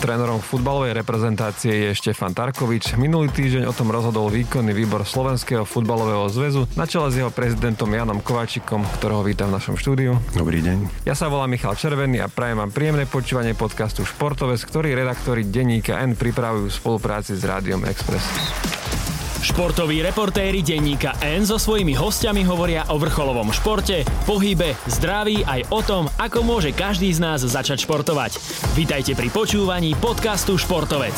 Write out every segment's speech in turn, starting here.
Trénerom futbalovej reprezentácie je Štefan Tarkovič. Minulý týždeň o tom rozhodol výkonný výbor Slovenského futbalového zväzu na čele s jeho prezidentom Janom Kováčikom, ktorého vítam v našom štúdiu. Dobrý deň. Ja sa volám Michal Červený a prajem vám príjemné počúvanie podcastu Športovec, ktorý redaktori denníka N pripravujú v spolupráci s Rádiom Express. Športoví reportéri denníka N so svojimi hostiami hovoria o vrcholovom športe, pohybe, zdraví aj o tom, ako môže každý z nás začať športovať. Vítajte pri počúvaní podcastu Športovec.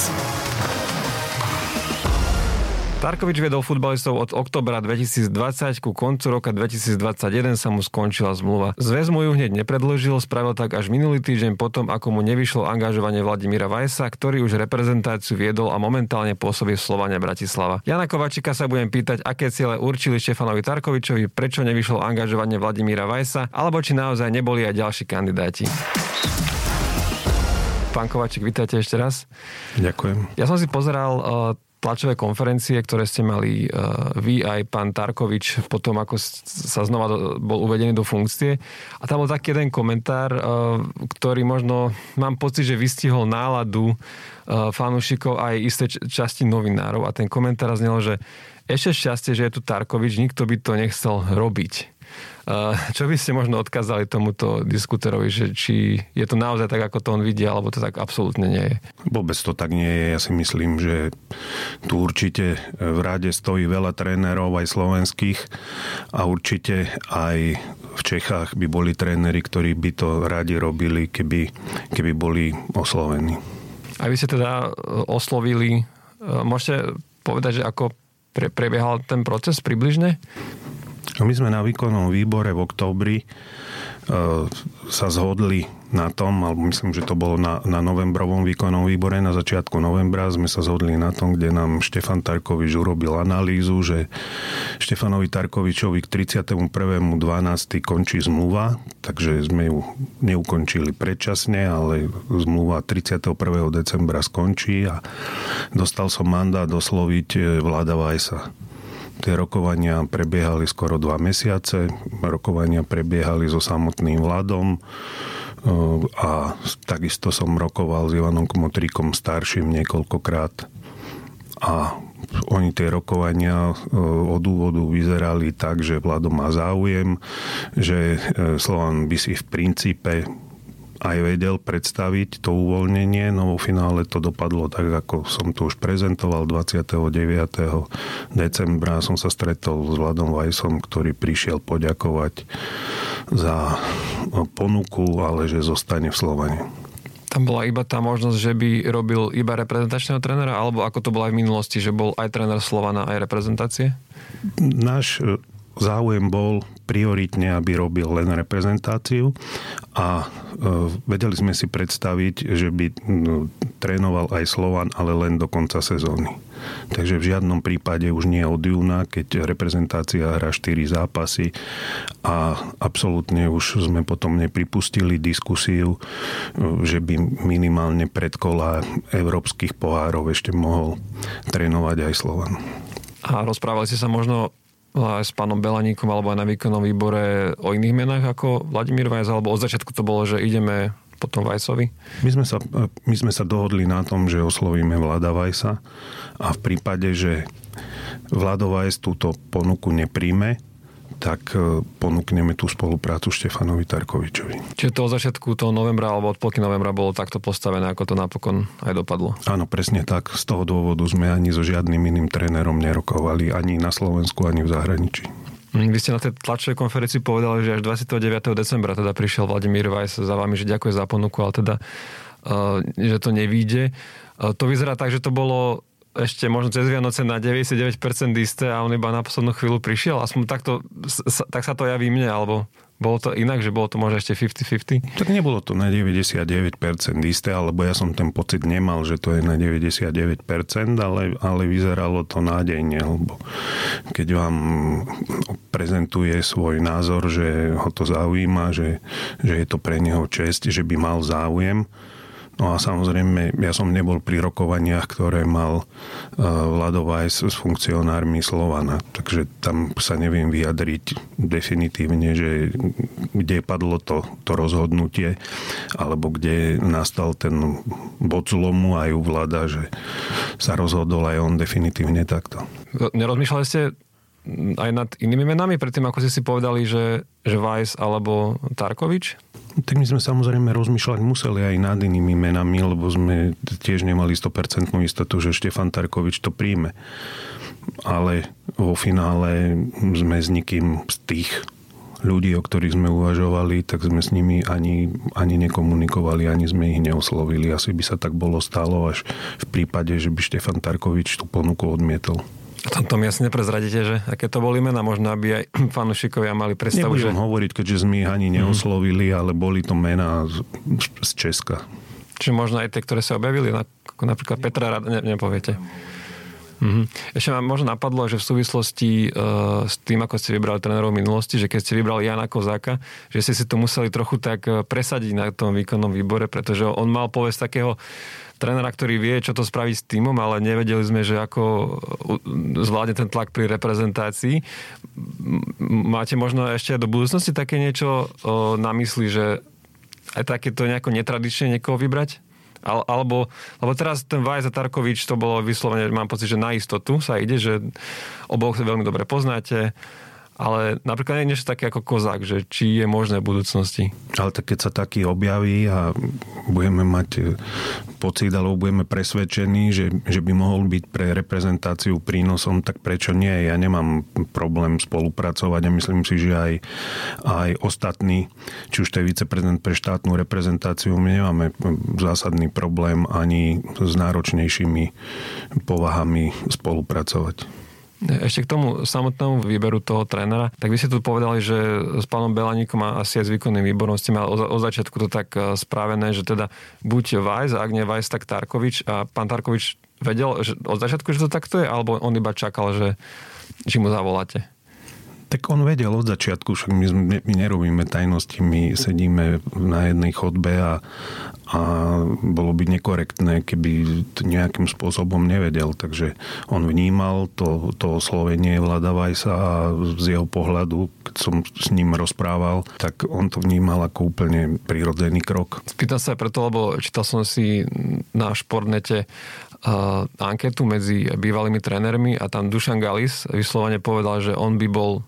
Tarkovič viedol futbalistov od oktobra 2020 ku koncu roka 2021 sa mu skončila zmluva. Zväz mu ju hneď nepredložil, spravil tak až minulý týždeň potom, ako mu nevyšlo angažovanie Vladimíra Vajsa, ktorý už reprezentáciu viedol a momentálne pôsobí v Slovane Bratislava. Jana Kovačika sa budem pýtať, aké ciele určili Štefanovi Tarkovičovi, prečo nevyšlo angažovanie Vladimíra Vajsa, alebo či naozaj neboli aj ďalší kandidáti. Pán Kovačik, vítajte ešte raz. Ďakujem. Ja som si pozeral uh, tlačové konferencie, ktoré ste mali uh, vy aj pán Tarkovič potom, ako sa znova bol uvedený do funkcie. A tam bol taký jeden komentár, uh, ktorý možno, mám pocit, že vystihol náladu uh, fanúšikov aj isté časti novinárov. A ten komentár znel, že ešte šťastie, že je tu Tarkovič, nikto by to nechcel robiť. Čo by ste možno odkázali tomuto diskuterovi, že či je to naozaj tak, ako to on vidí, alebo to tak absolútne nie je? Vôbec to tak nie je. Ja si myslím, že tu určite v rade stojí veľa trénerov, aj slovenských a určite aj v Čechách by boli tréneri, ktorí by to radi robili, keby, keby boli oslovení. A vy ste teda e, oslovili, e, môžete povedať, že ako pre, prebiehal ten proces približne? My sme na výkonnom výbore v oktobri e, sa zhodli na tom, alebo myslím, že to bolo na, na novembrovom výkonnom výbore, na začiatku novembra sme sa zhodli na tom, kde nám Štefan Tarkovič urobil analýzu, že Štefanovi Tarkovičovi k 31.12. končí zmluva, takže sme ju neukončili predčasne, ale zmluva 31. decembra skončí a dostal som mandát osloviť vláda Vajsa. Tie rokovania prebiehali skoro dva mesiace. Rokovania prebiehali so samotným vládom a takisto som rokoval s Ivanom Kmotríkom starším niekoľkokrát a oni tie rokovania od úvodu vyzerali tak, že vládo má záujem, že e, Slovan by si v princípe aj vedel predstaviť to uvoľnenie, no vo finále to dopadlo tak, ako som to už prezentoval 29. decembra. Som sa stretol s Vladom Vajsom, ktorý prišiel poďakovať za ponuku, ale že zostane v Slovane. Tam bola iba tá možnosť, že by robil iba reprezentačného trénera, alebo ako to bolo aj v minulosti, že bol aj tréner Slovana, aj reprezentácie? Náš záujem bol prioritne, aby robil len reprezentáciu a e, vedeli sme si predstaviť, že by trénoval aj Slovan, ale len do konca sezóny. Takže v žiadnom prípade už nie od júna, keď reprezentácia hrá 4 zápasy a absolútne už sme potom nepripustili diskusiu, e, že by minimálne pred kola európskych pohárov ešte mohol trénovať aj Slovan. A rozprávali ste sa možno aj s pánom Belaníkom alebo aj na výkonnom výbore o iných menách ako Vladimír Vajs, alebo od začiatku to bolo, že ideme potom Vajsovi? My sme, sa, my sme sa dohodli na tom, že oslovíme Vlada Vajsa a v prípade, že Vlado Vajs túto ponuku nepríjme, tak e, ponúkneme tú spoluprácu Štefanovi Tarkovičovi. Čiže to od začiatku toho novembra alebo od polky novembra bolo takto postavené, ako to napokon aj dopadlo? Áno, presne tak. Z toho dôvodu sme ani so žiadnym iným trénerom nerokovali ani na Slovensku, ani v zahraničí. Hm, vy ste na tej tlačovej konferencii povedali, že až 29. decembra teda prišiel Vladimír Vajs za vami, že ďakuje za ponuku, ale teda, uh, že to nevíde. Uh, to vyzerá tak, že to bolo ešte možno cez Vianoce na 99% isté a on iba na poslednú chvíľu prišiel. Aspoň takto, tak sa to javí mne, alebo bolo to inak, že bolo to možno ešte 50-50? Tak nebolo to na 99% isté, alebo ja som ten pocit nemal, že to je na 99%, ale, ale vyzeralo to nádejne, lebo keď vám prezentuje svoj názor, že ho to zaujíma, že, že je to pre neho čest, že by mal záujem, No a samozrejme, ja som nebol pri rokovaniach, ktoré mal Vlado Vajs s funkcionármi Slovana, takže tam sa neviem vyjadriť definitívne, že kde padlo to, to rozhodnutie, alebo kde nastal ten bod zlomu aj u vláda, že sa rozhodol aj on definitívne takto. Nerozmýšľali ste aj nad inými menami, predtým ako ste si povedali, že, že Weiss alebo Tarkovič? Tak my sme samozrejme rozmýšľať museli aj nad inými menami, lebo sme tiež nemali 100% istotu, že Štefan Tarkovič to príjme. Ale vo finále sme s nikým z tých ľudí, o ktorých sme uvažovali, tak sme s nimi ani, ani nekomunikovali, ani sme ich neoslovili. Asi by sa tak bolo stalo až v prípade, že by Štefan Tarkovič tú ponuku odmietol. A tomto mi asi neprezradíte, že aké to boli mená, možno aby aj fanúšikovia mali predstavu, Nebudem že... hovoriť, keďže sme ich ani mhm. neoslovili, mm. ale boli to mená z, z Česka. Čiže možno aj tie, ktoré sa objavili, ako napríklad Petra ne, nepoviete. Mm-hmm. Ešte ma možno napadlo, že v súvislosti uh, s tým, ako ste vybrali trénerov v minulosti, že keď ste vybrali Jana Kozáka, že ste si to museli trochu tak e, presadiť na tom výkonnom výbore, pretože on mal povesť takého trénera, ktorý vie, čo to spraví s týmom, ale nevedeli sme, že ako zvládne ten tlak pri reprezentácii. Máte možno ešte do budúcnosti také niečo na mysli, že aj takéto nejako netradične niekoho vybrať? Alebo, lebo teraz ten Vajza Tarkovič, to bolo vyslovene, mám pocit, že na istotu sa ide, že oboch veľmi dobre poznáte, ale napríklad je niečo také ako kozák, že či je možné v budúcnosti. Ale tak keď sa taký objaví a budeme mať e, pocit, alebo budeme presvedčení, že, že by mohol byť pre reprezentáciu prínosom, tak prečo nie? Ja nemám problém spolupracovať a myslím si, že aj, aj ostatní, či už to je viceprezident pre štátnu reprezentáciu, my nemáme zásadný problém ani s náročnejšími povahami spolupracovať. Ešte k tomu samotnému výberu toho trénera, tak vy ste tu povedali, že s pánom Belaníkom a asi aj s výkonným výborom ste mali od začiatku to tak e, spravené, že teda buď Vajs, ak nie Vajs, tak Tarkovič a pán Tarkovič vedel že od začiatku, že to takto je, alebo on iba čakal, že či mu zavoláte? Tak on vedel od začiatku, však my, my, nerobíme tajnosti, my sedíme na jednej chodbe a, a bolo by nekorektné, keby to nejakým spôsobom nevedel. Takže on vnímal to, to oslovenie Vlada Vajsa a z jeho pohľadu, keď som s ním rozprával, tak on to vnímal ako úplne prirodzený krok. Spýtam sa preto, lebo čítal som si na športnete uh, anketu medzi bývalými trénermi a tam Dušan Galis vyslovene povedal, že on by bol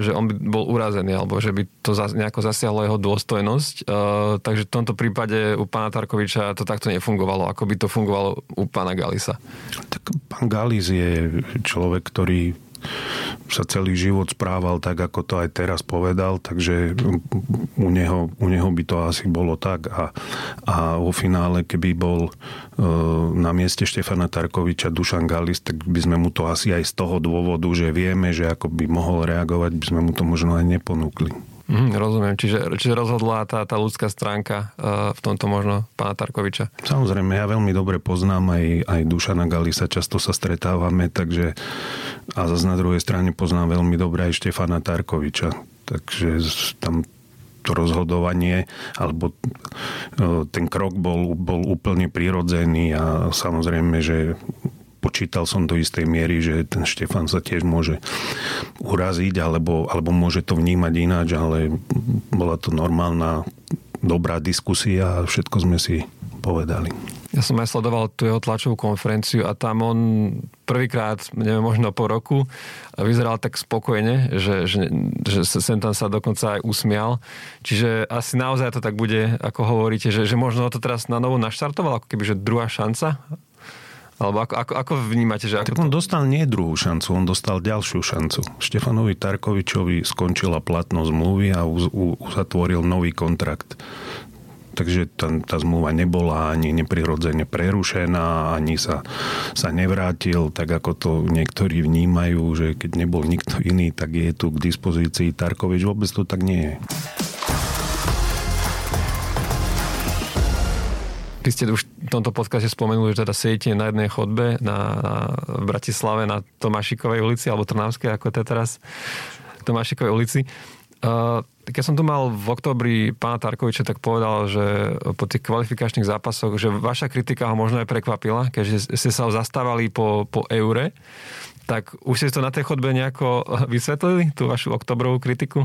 že on by bol urazený alebo že by to nejako zasiahlo jeho dôstojnosť. Eh, takže v tomto prípade u pána Tarkoviča to takto nefungovalo, ako by to fungovalo u pána Galisa. Tak pán Galis je človek, ktorý sa celý život správal tak, ako to aj teraz povedal, takže u neho, u neho by to asi bolo tak a, a vo finále, keby bol e, na mieste Štefana Tarkoviča Dušan Galis, tak by sme mu to asi aj z toho dôvodu, že vieme, že ako by mohol reagovať, by sme mu to možno aj neponúkli. Mm, rozumiem, čiže, čiže rozhodla tá, tá ľudská stránka uh, v tomto možno pána Tarkoviča. Samozrejme, ja veľmi dobre poznám aj, aj Dušana Galisa, často sa stretávame, takže a zase na druhej strane poznám veľmi dobre aj Štefana Tarkoviča, takže tam to rozhodovanie, alebo e, ten krok bol, bol úplne prirodzený a samozrejme, že počítal som do istej miery, že ten Štefan sa tiež môže uraziť alebo, alebo môže to vnímať ináč, ale bola to normálna, dobrá diskusia a všetko sme si povedali. Ja som aj sledoval tú jeho tlačovú konferenciu a tam on prvýkrát, neviem, možno po roku, vyzeral tak spokojne, že, že, že sem tam sa dokonca aj usmial. Čiže asi naozaj to tak bude, ako hovoríte, že, že možno to teraz na novo naštartoval, ako keby, že druhá šanca alebo ako, ako, ako vnímate, že... Ako tak on to... dostal nie druhú šancu, on dostal ďalšiu šancu. Štefanovi Tarkovičovi skončila platnosť zmluvy a uzatvoril nový kontrakt. Takže tá, tá zmluva nebola ani neprirodzene prerušená, ani sa, sa nevrátil, tak ako to niektorí vnímajú, že keď nebol nikto iný, tak je tu k dispozícii Tarkovič. Vôbec to tak nie je. Vy ste už v tomto podcaste spomenuli, že teda sedíte na jednej chodbe na, na, v Bratislave na Tomášikovej ulici, alebo Trnavskej, ako to je teraz, Tomášikovej ulici. Uh, keď som tu mal v oktobri pána Tarkoviča, tak povedal, že po tých kvalifikačných zápasoch, že vaša kritika ho možno aj prekvapila, keďže ste sa ho zastávali po, po eure. Tak už ste to na tej chodbe nejako vysvetlili, tú vašu oktobrovú kritiku?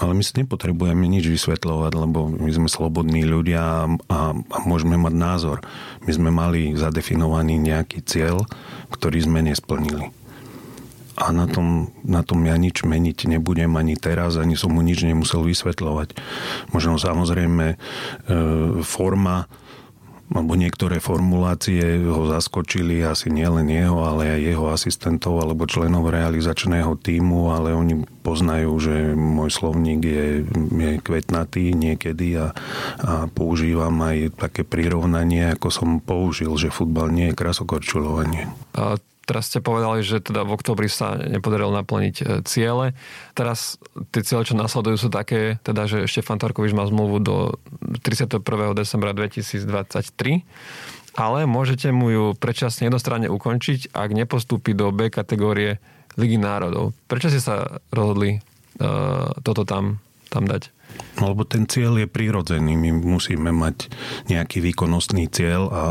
Ale my si nepotrebujeme nič vysvetľovať, lebo my sme slobodní ľudia a, a môžeme mať názor. My sme mali zadefinovaný nejaký cieľ, ktorý sme nesplnili. A na tom, na tom ja nič meniť nebudem ani teraz, ani som mu nič nemusel vysvetľovať. Možno samozrejme e, forma alebo niektoré formulácie ho zaskočili asi nielen jeho, ale aj jeho asistentov alebo členov realizačného týmu, ale oni poznajú, že môj slovník je, je kvetnatý niekedy a, a používam aj také prirovnanie, ako som použil, že futbal nie je krasokorčulovanie. A Teraz ste povedali, že teda v oktobri sa nepodarilo naplniť e, ciele. Teraz tie ciele, čo nasledujú, sú také, teda, že Štefan Tarkovič má zmluvu do 31. decembra 2023 ale môžete mu ju predčasne jednostranne ukončiť, ak nepostúpi do B kategórie Ligy národov. Prečo ste sa rozhodli uh, toto tam, tam dať? Lebo ten cieľ je prirodzený. My musíme mať nejaký výkonnostný cieľ a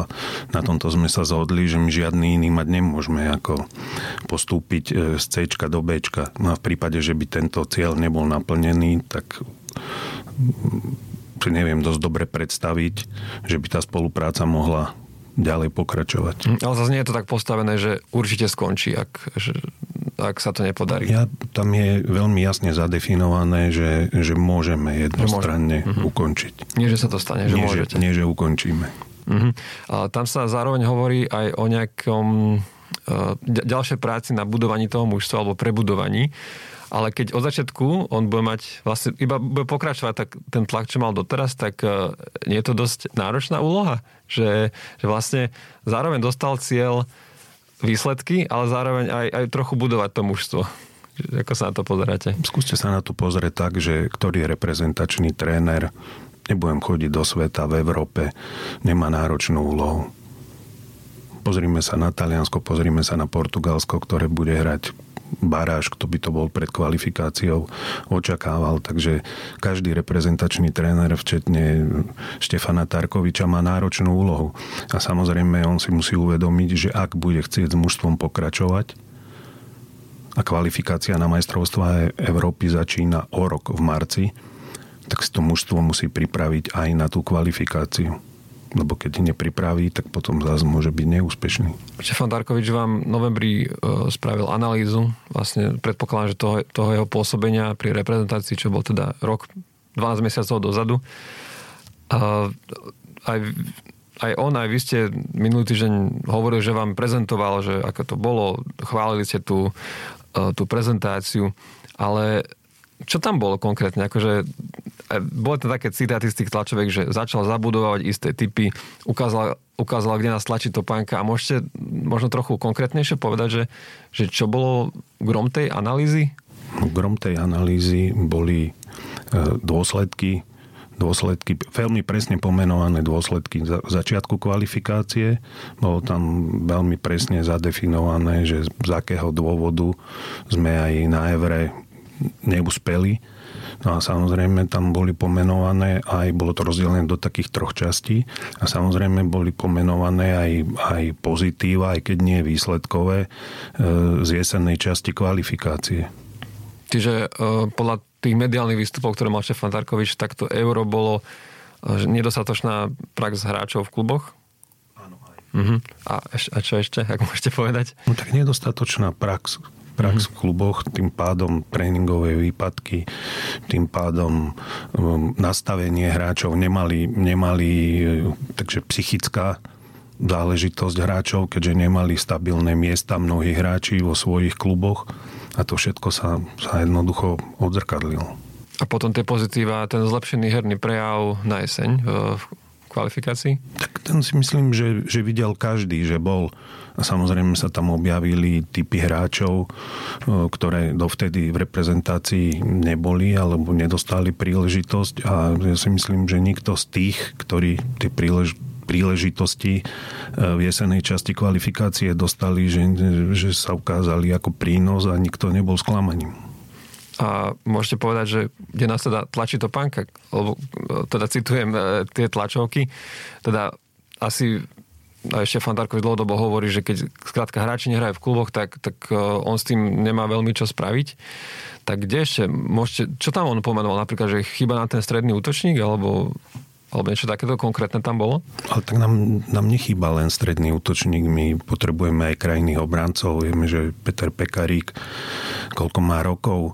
na tomto sme sa zhodli, že my žiadny iný mať nemôžeme ako postúpiť e, z C do B. No a v prípade, že by tento cieľ nebol naplnený, tak si neviem dosť dobre predstaviť, že by tá spolupráca mohla ďalej pokračovať. Hm, ale zase nie je to tak postavené, že určite skončí, ak, že, ak sa to nepodarí. Ja, tam je veľmi jasne zadefinované, že, že môžeme jednostranne môže. uh-huh. ukončiť. Nie, že sa to stane, že nie, môžete. Že, nie, že ukončíme. Uh-huh. A tam sa zároveň hovorí aj o nejakom uh, ďalšej práci na budovaní toho mužstva alebo prebudovaní ale keď od začiatku on bude mať vlastne iba bude pokračovať tak ten tlak, čo mal doteraz, tak uh, nie je to dosť náročná úloha, že, že vlastne zároveň dostal cieľ výsledky, ale zároveň aj, aj trochu budovať to mužstvo. Ako sa na to pozeráte? Skúste sa na to pozrieť tak, že ktorý reprezentačný tréner, nebudem chodiť do sveta v Európe, nemá náročnú úlohu. Pozrime sa na Taliansko, pozrime sa na Portugalsko, ktoré bude hrať baráž, kto by to bol pred kvalifikáciou, očakával. Takže každý reprezentačný tréner, včetne Štefana Tarkoviča, má náročnú úlohu. A samozrejme, on si musí uvedomiť, že ak bude chcieť s mužstvom pokračovať, a kvalifikácia na majstrovstvá Európy začína o rok v marci, tak si to mužstvo musí pripraviť aj na tú kvalifikáciu lebo keď nepripraví, tak potom zase môže byť neúspešný. Štefan Darkovič vám v novembri e, spravil analýzu, vlastne predpokladám, že toho, toho jeho pôsobenia pri reprezentácii, čo bol teda rok, 12 mesiacov dozadu. A, aj, aj on, aj vy ste minulý týždeň hovorili, že vám prezentoval, že ako to bolo, chválili ste tú, e, tú prezentáciu, ale čo tam bolo konkrétne? Akože boli to také citáty z tých tlačovek, že začal zabudovať isté typy, ukázala, ukázala, kde nás tlačí topánka a môžete možno trochu konkrétnejšie povedať, že, že čo bolo grom tej analýzy? Grom tej analýzy boli e, dôsledky dôsledky, veľmi presne pomenované dôsledky za, začiatku kvalifikácie. Bolo tam veľmi presne zadefinované, že z akého dôvodu sme aj na Evre neúspeli No a samozrejme tam boli pomenované aj, bolo to rozdelené do takých troch častí a samozrejme boli pomenované aj, aj pozitíva, aj keď nie výsledkové, e, z jesennej časti kvalifikácie. Čiže e, podľa tých mediálnych výstupov, ktoré mal Štefan Tarkovič, tak to euro bolo e, nedostatočná prax hráčov v kluboch? Áno, aj. Uh-huh. A, a čo ešte, ak môžete povedať? No tak nedostatočná prax prax v kluboch, tým pádom tréningové výpadky, tým pádom um, nastavenie hráčov nemali, nemali takže psychická záležitosť hráčov, keďže nemali stabilné miesta mnohí hráči vo svojich kluboch a to všetko sa, sa jednoducho odzrkadlilo. A potom tie pozitíva, ten zlepšený herný prejav na jeseň v kvalifikácii? Tak ten si myslím, že, že videl každý, že bol a samozrejme sa tam objavili typy hráčov, ktoré dovtedy v reprezentácii neboli alebo nedostali príležitosť a ja si myslím, že nikto z tých, ktorí tie prílež- príležitosti e, v jesenej časti kvalifikácie dostali, že, že sa ukázali ako prínos a nikto nebol sklamaním. A môžete povedať, že kde nás teda tlačí to panka, lebo teda citujem tie tlačovky, teda asi a ešte Fantarkovi dlhodobo hovorí, že keď skrátka hráči nehrajú v kluboch, tak, tak on s tým nemá veľmi čo spraviť. Tak kde ešte môžete, čo tam on pomenoval? Napríklad, že chyba na ten stredný útočník, alebo alebo niečo takéto konkrétne tam bolo? Ale tak nám, nám nechýba len stredný útočník, my potrebujeme aj krajných obrancov. Vieme, že Peter Pekarík, koľko má rokov,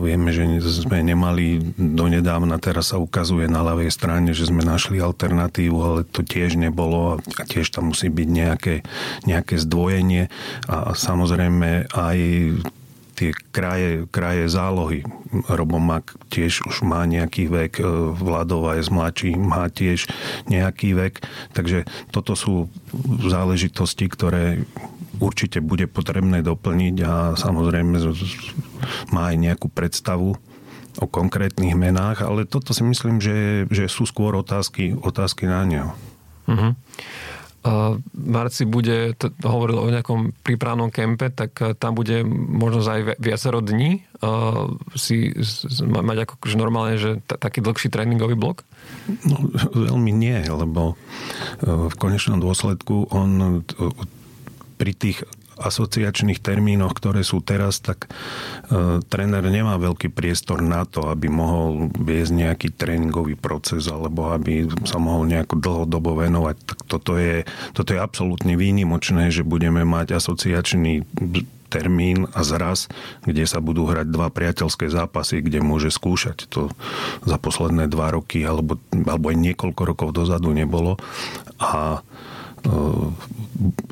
vieme, že sme nemali donedávna, teraz sa ukazuje na ľavej strane, že sme našli alternatívu, ale to tiež nebolo a tiež tam musí byť nejaké, nejaké zdvojenie a samozrejme aj tie kraje, kraje zálohy. Robomak tiež už má nejaký vek, e, Vladova je mladší, má tiež nejaký vek. Takže toto sú záležitosti, ktoré určite bude potrebné doplniť a samozrejme má aj nejakú predstavu o konkrétnych menách, ale toto si myslím, že, že sú skôr otázky, otázky na neho. Uh-huh. Marci bude, t- hovoril o nejakom prípravnom kempe, tak e, tam bude možno aj viacero dní uh, si mať ako že normálne, že t- taký dlhší tréningový blok? No, veľmi nie, lebo uh, v konečnom dôsledku on pri tých asociačných termínoch, ktoré sú teraz, tak e, tréner nemá veľký priestor na to, aby mohol viesť nejaký tréningový proces alebo aby sa mohol nejako dlhodobo venovať. Tak toto je, toto je absolútne výnimočné, že budeme mať asociačný termín a zraz, kde sa budú hrať dva priateľské zápasy, kde môže skúšať. To za posledné dva roky alebo, alebo aj niekoľko rokov dozadu nebolo. A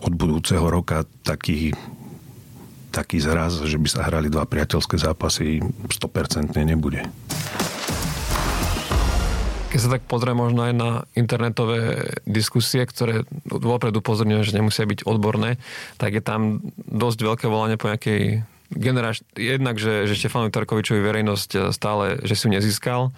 od budúceho roka taký, taký zraz, že by sa hrali dva priateľské zápasy, 100% nebude. Keď sa tak pozrie možno aj na internetové diskusie, ktoré vopred upozorňujem, že nemusia byť odborné, tak je tam dosť veľké volanie po nejakej generáč... Jednak, že, že Štefanovi Tarkovičovi verejnosť stále, že si ju nezískal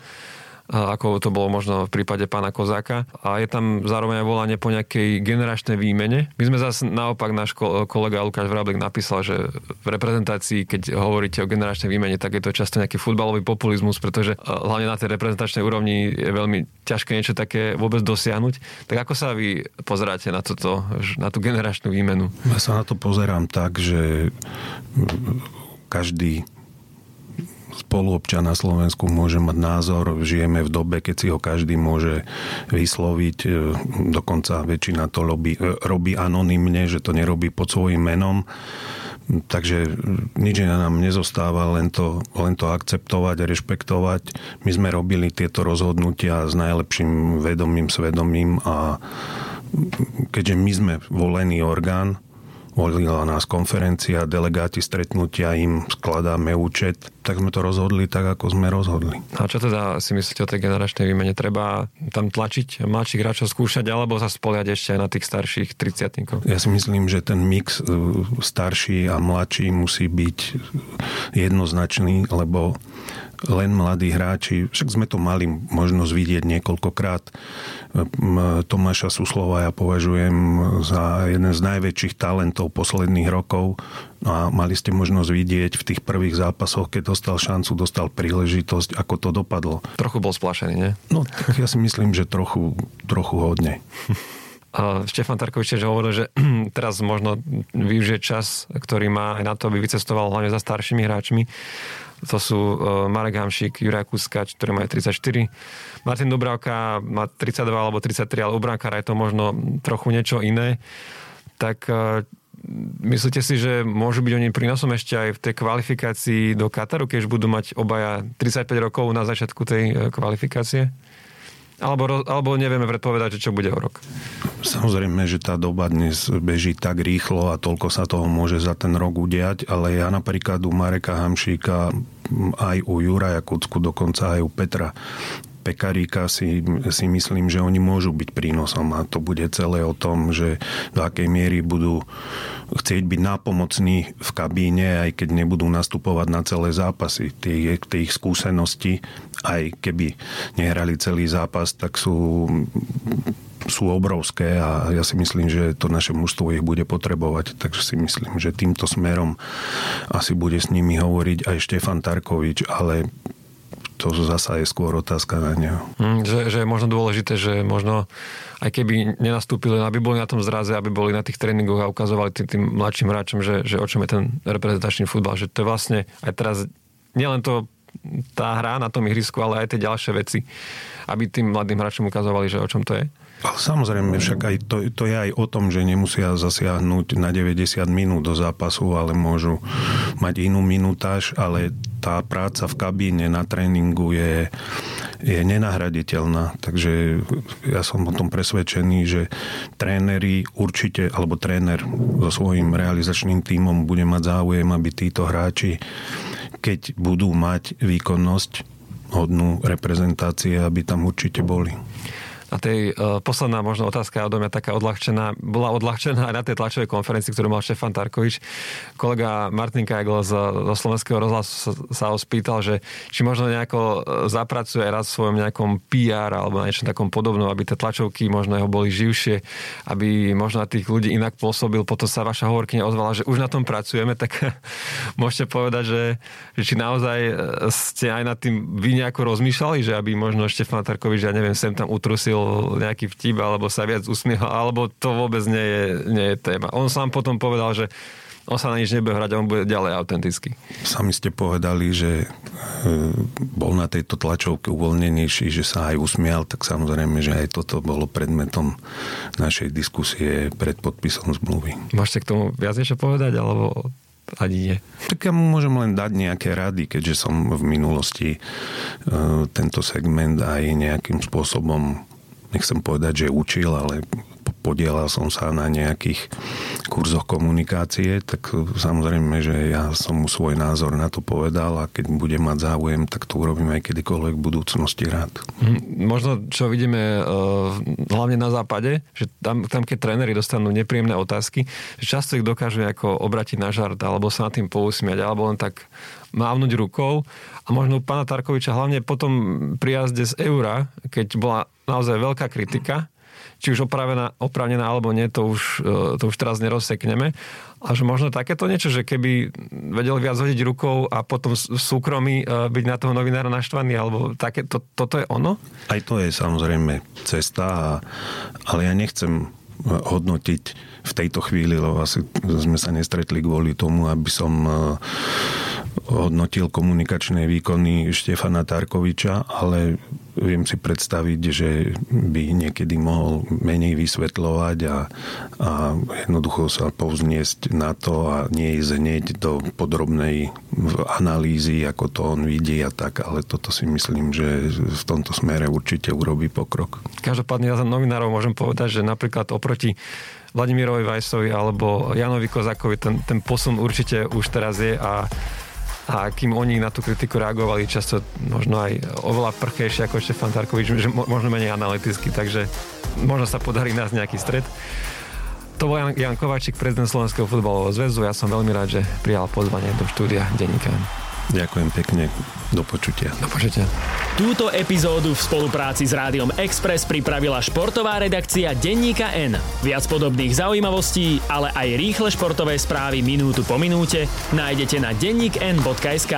ako to bolo možno v prípade pána Kozáka. A je tam zároveň aj volanie po nejakej generačnej výmene. My sme zase naopak, náš kolega Lukáš Vráblek napísal, že v reprezentácii, keď hovoríte o generačnej výmene, tak je to často nejaký futbalový populizmus, pretože hlavne na tej reprezentačnej úrovni je veľmi ťažké niečo také vôbec dosiahnuť. Tak ako sa vy pozeráte na toto, na tú generačnú výmenu? Ja sa na to pozerám tak, že každý spoluobčan na Slovensku môže mať názor. Žijeme v dobe, keď si ho každý môže vysloviť. E, dokonca väčšina to robí, e, robí anonymne, že to nerobí pod svojím menom. Takže nič nám nezostáva, len to, len to akceptovať a rešpektovať. My sme robili tieto rozhodnutia s najlepším vedomým, svedomím a keďže my sme volený orgán, volila nás konferencia, delegáti stretnutia, im skladáme účet, tak sme to rozhodli tak, ako sme rozhodli. A čo teda si myslíte o tej generačnej výmene? Treba tam tlačiť mladších hráčov skúšať, alebo sa spoliať ešte aj na tých starších 30 Ja si myslím, že ten mix e, starší a mladší musí byť jednoznačný, lebo len mladí hráči, však sme to mali možnosť vidieť niekoľkokrát. Tomáša Suslova ja považujem za jeden z najväčších talentov posledných rokov a mali ste možnosť vidieť v tých prvých zápasoch, keď dostal šancu, dostal príležitosť, ako to dopadlo. Trochu bol splašený, nie? No, tak ja si myslím, že trochu, trochu hodne. Štefan Tarkovič tiež hovoril, že teraz možno využije čas, ktorý má aj na to, aby vycestoval hlavne za staršími hráčmi to sú uh, Marek Hamšík, Juraj Kuskač, ktorý má 34. Martin Dubravka má 32 alebo 33, ale u brankára je to možno trochu niečo iné. Tak uh, myslíte si, že môžu byť oni prínosom ešte aj v tej kvalifikácii do Kataru, keď budú mať obaja 35 rokov na začiatku tej uh, kvalifikácie? Alebo, alebo nevieme predpovedať, čo bude o rok. Samozrejme, že tá doba dnes beží tak rýchlo a toľko sa toho môže za ten rok udiať, ale ja napríklad u Mareka Hamšíka, aj u Juraja Kucku, dokonca aj u Petra Pekaríka si, si myslím, že oni môžu byť prínosom a to bude celé o tom, že do akej miery budú chcieť byť nápomocní v kabíne, aj keď nebudú nastupovať na celé zápasy. Tie, tie ich skúsenosti, aj keby nehrali celý zápas, tak sú sú obrovské a ja si myslím, že to naše mužstvo ich bude potrebovať, takže si myslím, že týmto smerom asi bude s nimi hovoriť aj Štefan Tarkovič, ale to zasa je skôr otázka na neho. Mm, že, že je možno dôležité, že možno aj keby nenastúpili, aby boli na tom zraze, aby boli na tých tréningoch a ukazovali tým, tým mladším hráčom, že, že o čom je ten reprezentačný futbal. Že to je vlastne aj teraz nielen to tá hra na tom ihrisku, ale aj tie ďalšie veci, aby tým mladým hráčom ukazovali, že o čom to je. Ale samozrejme, však aj to, to je aj o tom, že nemusia zasiahnuť na 90 minút do zápasu, ale môžu mať inú minutáž, ale tá práca v kabíne na tréningu je, je nenahraditeľná. Takže ja som o tom presvedčený, že tréneri určite, alebo tréner so svojím realizačným tímom bude mať záujem, aby títo hráči, keď budú mať výkonnosť hodnú reprezentácie, aby tam určite boli. A tej uh, posledná možno otázka odo mňa taká odľahčená, bola odľahčená aj na tej tlačovej konferencii, ktorú mal Štefan Tarkovič. Kolega Martin Kajgl z, zo Slovenského rozhlasu sa, sa ho spýtal, že či možno nejako e, zapracuje raz v svojom nejakom PR alebo na niečom takom podobnom, aby tie tlačovky možno jeho boli živšie, aby možno tých ľudí inak pôsobil. Potom sa vaša hovorkyňa ozvala, že už na tom pracujeme, tak môžete povedať, že, že či naozaj e, ste aj nad tým vy nejako rozmýšľali, že aby možno Štefan Tarkovič, ja neviem, sem tam utrusil nejaký vtip, alebo sa viac usmiehal, alebo to vôbec nie je, nie je téma. On sám potom povedal, že on sa na nič nebude hrať, on bude ďalej autentický. Sami ste povedali, že e, bol na tejto tlačovke uvoľnenejší, že sa aj usmial, tak samozrejme, že aj toto bolo predmetom našej diskusie pred podpisom zmluvy. Môžete k tomu viac niečo povedať, alebo ani nie. Tak ja mu môžem len dať nejaké rady, keďže som v minulosti e, tento segment aj nejakým spôsobom nechcem povedať, že učil, ale podielal som sa na nejakých kurzoch komunikácie, tak samozrejme, že ja som mu svoj názor na to povedal a keď bude mať záujem, tak to urobím aj kedykoľvek v budúcnosti rád. Mhm. Možno, čo vidíme uh, hlavne na západe, že tam, tam keď tréneri dostanú nepríjemné otázky, že často ich dokážu ako obratiť na žart, alebo sa na tým pousmiať, alebo len tak mávnuť rukou. A možno pána Tarkoviča hlavne potom pri jazde z eura, keď bola naozaj veľká kritika, či už opravená, opravnená alebo nie, to už, e, to už teraz nerozsekneme. A že možno takéto niečo, že keby vedel viac hodiť rukou a potom v súkromí e, byť na toho novinára naštvaný, alebo také, to, toto je ono? Aj to je samozrejme cesta, ale ja nechcem hodnotiť v tejto chvíli, lebo asi sme sa nestretli kvôli tomu, aby som e, hodnotil komunikačné výkony Štefana Tarkoviča, ale viem si predstaviť, že by niekedy mohol menej vysvetľovať a, a jednoducho sa povzniesť na to a nie ísť hneď do podrobnej analýzy, ako to on vidí a tak, ale toto si myslím, že v tomto smere určite urobí pokrok. Každopádne ja za novinárov môžem povedať, že napríklad oproti Vladimirovi Vajsovi alebo Janovi Kozakovi ten, ten posun určite už teraz je a a kým oni na tú kritiku reagovali často možno aj oveľa prchejšie ako Štefan Tarkovič, že možno menej analyticky, takže možno sa podarí nás nejaký stred. To bol Jan, Kovačík, prezident Slovenského futbalového zväzu. Ja som veľmi rád, že prijal pozvanie do štúdia Denníka. Ďakujem pekne. Do počutia. Do počutia. Túto epizódu v spolupráci s Rádiom Express pripravila športová redakcia Denníka N. Viac podobných zaujímavostí, ale aj rýchle športové správy minútu po minúte nájdete na denníkn.sk.